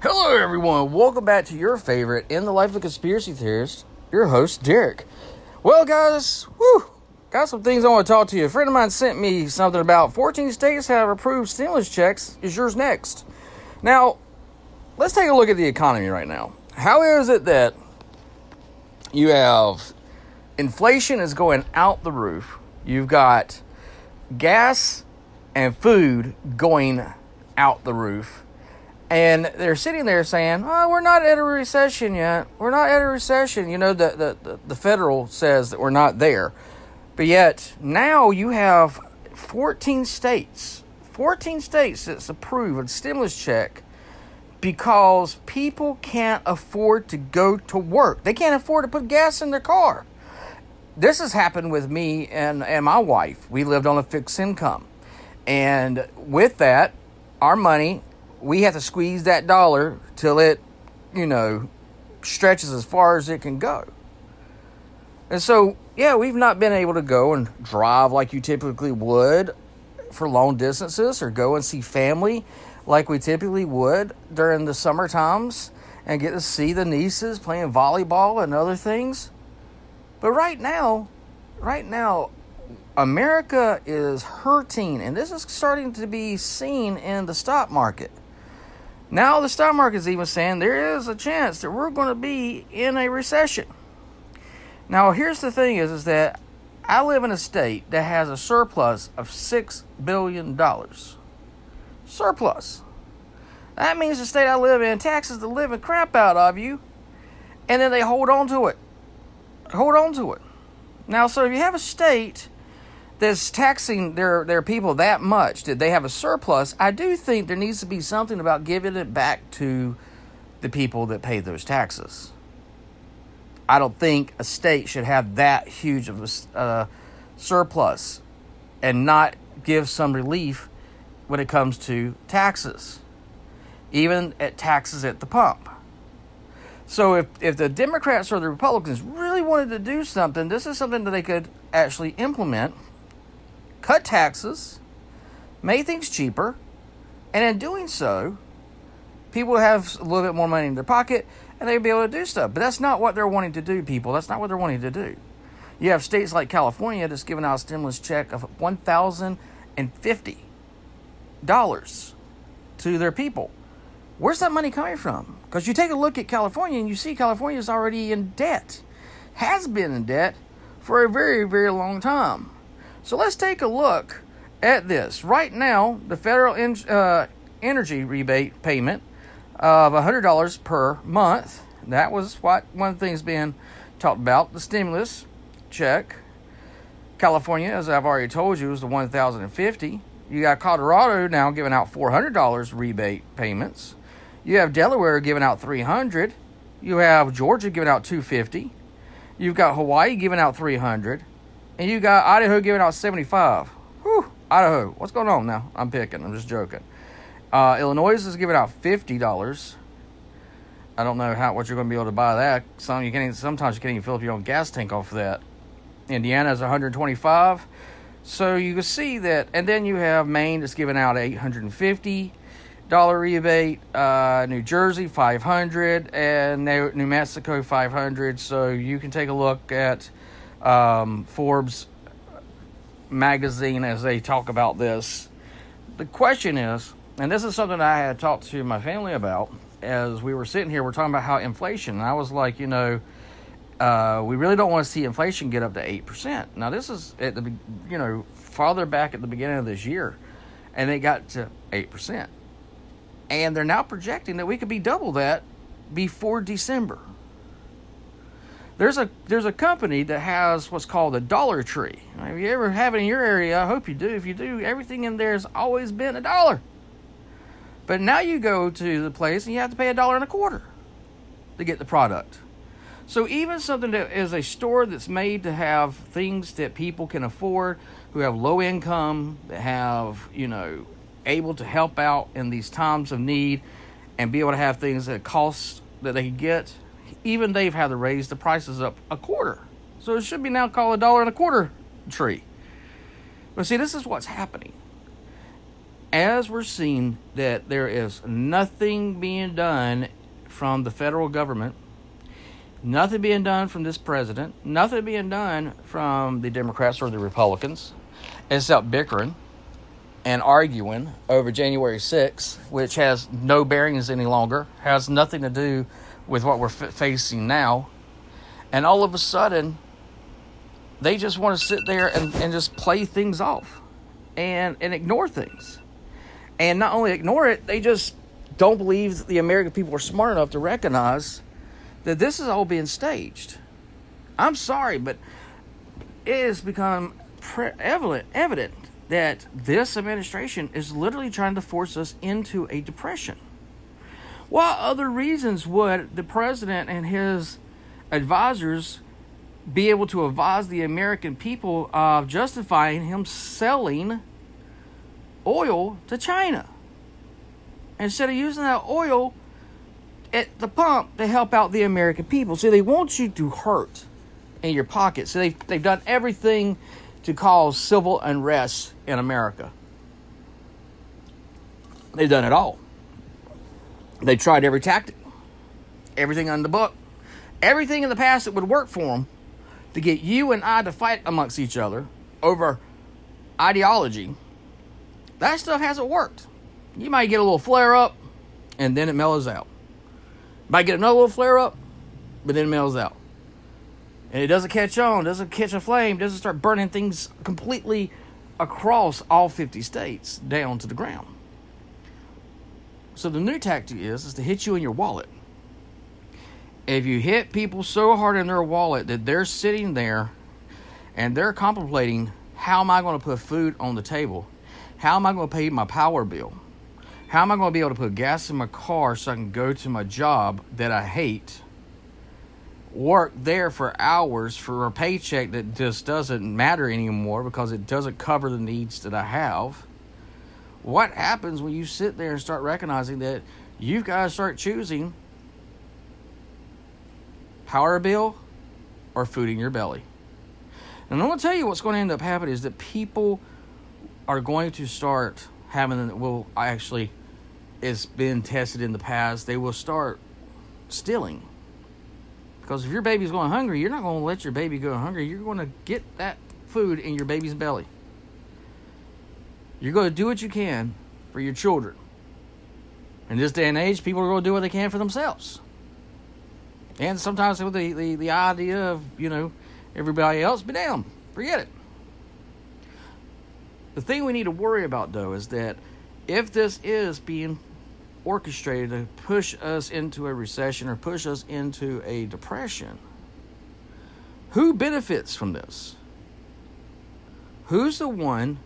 Hello, everyone. Welcome back to your favorite in the life of conspiracy theorist, your host, Derek. Well, guys, got some things I want to talk to you. A friend of mine sent me something about 14 states have approved stimulus checks. Is yours next? Now, let's take a look at the economy right now. How is it that you have inflation is going out the roof? You've got gas and food going out the roof and they're sitting there saying, "Oh, we're not at a recession yet. We're not at a recession." You know, the the the federal says that we're not there, but yet now you have 14 states, 14 states that's approved a stimulus check because people can't afford to go to work. They can't afford to put gas in their car. This has happened with me and, and my wife. We lived on a fixed income. And with that, our money we have to squeeze that dollar till it, you know, stretches as far as it can go. And so, yeah, we've not been able to go and drive like you typically would for long distances or go and see family like we typically would during the summer times and get to see the nieces playing volleyball and other things. But right now, right now, America is hurting, and this is starting to be seen in the stock market. Now the stock market is even saying there is a chance that we're going to be in a recession. Now here's the thing is, is that I live in a state that has a surplus of $6 billion. Surplus. That means the state I live in taxes the living crap out of you, and then they hold on to it. Hold on to it. Now, so if you have a state that's taxing their, their people that much, did they have a surplus? I do think there needs to be something about giving it back to the people that pay those taxes. I don't think a state should have that huge of a uh, surplus and not give some relief when it comes to taxes, even at taxes at the pump. So if, if the Democrats or the Republicans really wanted to do something, this is something that they could actually implement cut taxes, make things cheaper, and in doing so, people have a little bit more money in their pocket and they'll be able to do stuff. But that's not what they're wanting to do, people. That's not what they're wanting to do. You have states like California that's giving out a stimulus check of $1,050 to their people. Where's that money coming from? Because you take a look at California and you see California is already in debt, has been in debt for a very, very long time. So let's take a look at this. Right now, the federal en- uh, energy rebate payment of $100 per month, that was what one of the things being talked about, the stimulus check. California, as I've already told you, is the 1050 You got Colorado now giving out $400 rebate payments. You have Delaware giving out 300 You have Georgia giving out 250 You've got Hawaii giving out 300 and you got Idaho giving out 75. Whew, Idaho, what's going on now? I'm picking, I'm just joking. Uh, Illinois is giving out $50. I don't know how what you're going to be able to buy that. Some you can sometimes you can't even fill up your own gas tank off of that. Indiana is 125. So you can see that, and then you have Maine that's giving out 850 dollar rebate, uh, New Jersey 500, and New Mexico 500. So you can take a look at um, Forbes magazine as they talk about this. The question is, and this is something I had talked to my family about as we were sitting here, we're talking about how inflation, and I was like, you know, uh, we really don't want to see inflation get up to 8%. Now, this is at the, you know, farther back at the beginning of this year, and it got to 8%. And they're now projecting that we could be double that before December. There's a there's a company that has what's called a Dollar Tree. If you ever have it in your area, I hope you do. If you do, everything in there has always been a dollar. But now you go to the place and you have to pay a dollar and a quarter to get the product. So even something that is a store that's made to have things that people can afford, who have low income, that have, you know, able to help out in these times of need and be able to have things that cost that they can get even they've had to raise the prices up a quarter. So it should be now called a dollar and a quarter tree. But see, this is what's happening. as we're seeing that there is nothing being done from the federal government, nothing being done from this president, nothing being done from the Democrats or the Republicans, except bickering and arguing over January 6th, which has no bearings any longer, has nothing to do with what we're facing now. And all of a sudden, they just want to sit there and, and just play things off and, and ignore things. And not only ignore it, they just don't believe the American people are smart enough to recognize that this is all being staged. I'm sorry, but it has become pre- evident, evident that this administration is literally trying to force us into a depression. What other reasons would the president and his advisors be able to advise the American people of justifying him selling oil to China? Instead of using that oil at the pump to help out the American people. See, they want you to hurt in your pocket. So they've, they've done everything to cause civil unrest in America. They've done it all. They tried every tactic, everything on the book, everything in the past that would work for them to get you and I to fight amongst each other over ideology. That stuff hasn't worked. You might get a little flare up and then it mellows out. Might get another little flare up, but then it mellows out. And it doesn't catch on, doesn't catch a flame, doesn't start burning things completely across all 50 states down to the ground. So the new tactic is is to hit you in your wallet. If you hit people so hard in their wallet that they're sitting there and they're contemplating how am I going to put food on the table? How am I going to pay my power bill? How am I going to be able to put gas in my car so I can go to my job that I hate? Work there for hours for a paycheck that just doesn't matter anymore because it doesn't cover the needs that I have. What happens when you sit there and start recognizing that you've got to start choosing power bill or food in your belly? And I'm going to tell you what's going to end up happening is that people are going to start having, well, actually, it's been tested in the past, they will start stealing. Because if your baby's going hungry, you're not going to let your baby go hungry. You're going to get that food in your baby's belly. You're going to do what you can for your children. In this day and age, people are going to do what they can for themselves. And sometimes with the, the, the idea of, you know, everybody else, be damn, forget it. The thing we need to worry about, though, is that if this is being orchestrated to push us into a recession or push us into a depression, who benefits from this? Who's the one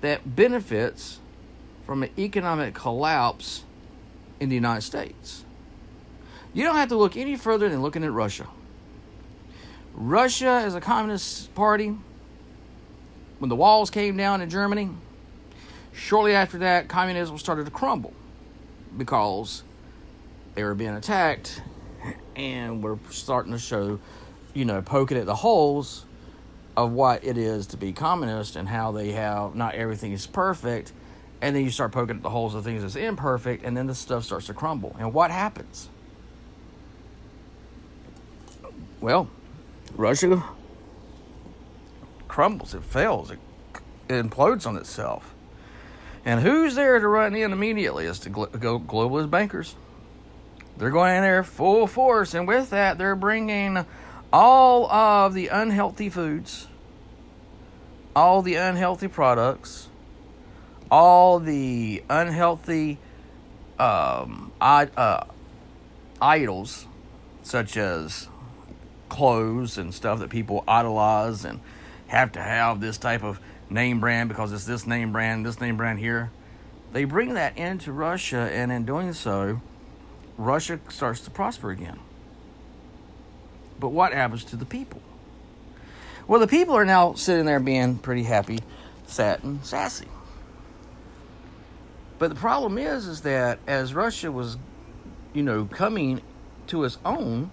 that benefits from an economic collapse in the United States? You don't have to look any further than looking at Russia. Russia is a communist party. When the walls came down in Germany, shortly after that, communism started to crumble because they were being attacked and we're starting to show, you know, poking at the holes of what it is to be communist and how they have not everything is perfect. And then you start poking at the holes of things that's imperfect, and then the stuff starts to crumble. And what happens? Well, Russia crumbles, it fails, it, it implodes on itself. And who's there to run in immediately is to the globalist bankers. They're going in there full force, and with that, they're bringing all of the unhealthy foods, all the unhealthy products, all the unhealthy um, uh, idols, such as clothes and stuff that people idolize and have to have this type of name brand because it's this name brand, this name brand here. They bring that into Russia, and in doing so, Russia starts to prosper again. But what happens to the people? Well, the people are now sitting there being pretty happy, sat, and sassy. But the problem is, is that as Russia was, you know, coming to its own,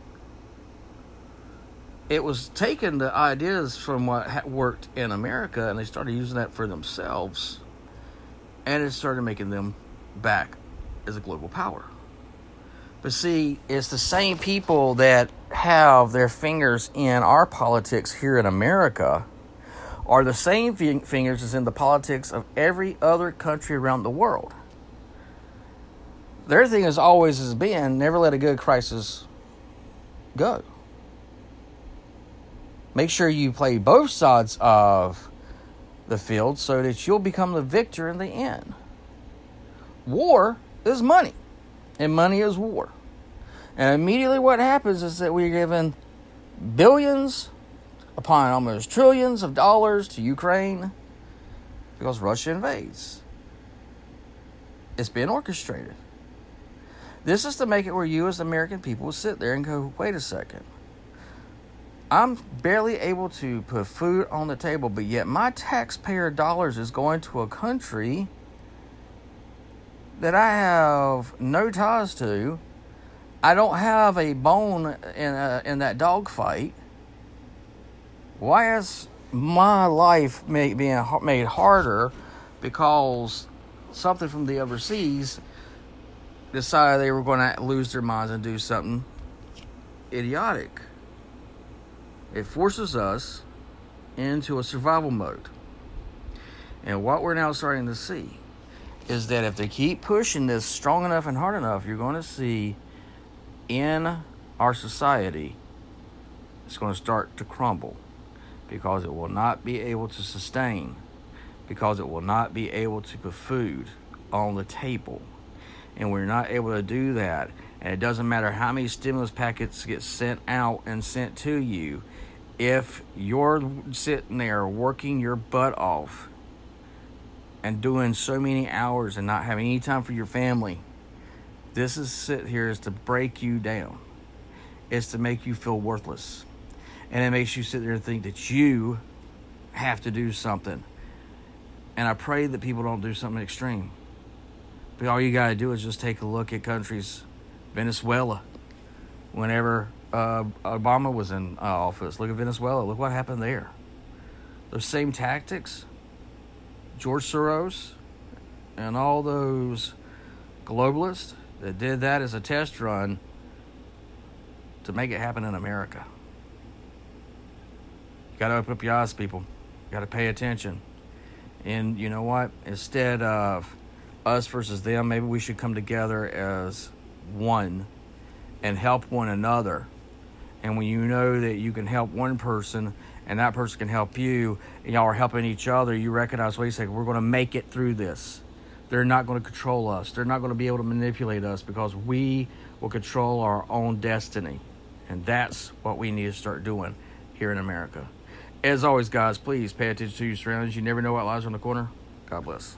it was taking the ideas from what worked in America and they started using that for themselves. and it started making them back as a global power. But see, it's the same people that have their fingers in our politics here in America are the same fingers as in the politics of every other country around the world. Their thing has always has been never let a good crisis go. Make sure you play both sides of the field so that you'll become the victor in the end. War is money, and money is war. And immediately what happens is that we're given billions upon almost trillions of dollars to Ukraine because Russia invades. It's been orchestrated. This is to make it where you, as American people, sit there and go, wait a second. I'm barely able to put food on the table, but yet my taxpayer dollars is going to a country that I have no ties to. I don't have a bone in a, in that dog fight. Why is my life made, being made harder because something from the overseas decided they were going to lose their minds and do something idiotic? It forces us into a survival mode. And what we're now starting to see is that if they keep pushing this strong enough and hard enough, you're going to see in our society, it's going to start to crumble because it will not be able to sustain, because it will not be able to put food on the table. And we're not able to do that. And it doesn't matter how many stimulus packets get sent out and sent to you if you're sitting there working your butt off and doing so many hours and not having any time for your family, this is sit here is to break you down. It's to make you feel worthless. And it makes you sit there and think that you have to do something. And I pray that people don't do something extreme. But all you got to do is just take a look at countries, Venezuela, whenever uh, Obama was in uh, office. Look at Venezuela. Look what happened there. Those same tactics, George Soros and all those globalists that did that as a test run to make it happen in America. You got to open up your eyes, people. You got to pay attention. And you know what? Instead of us versus them, maybe we should come together as one and help one another and when you know that you can help one person and that person can help you, and y'all are helping each other, you recognize, wait a second, we're going to make it through this. They're not going to control us. They're not going to be able to manipulate us because we will control our own destiny. And that's what we need to start doing here in America. As always, guys, please pay attention to your surroundings. You never know what lies around the corner. God bless.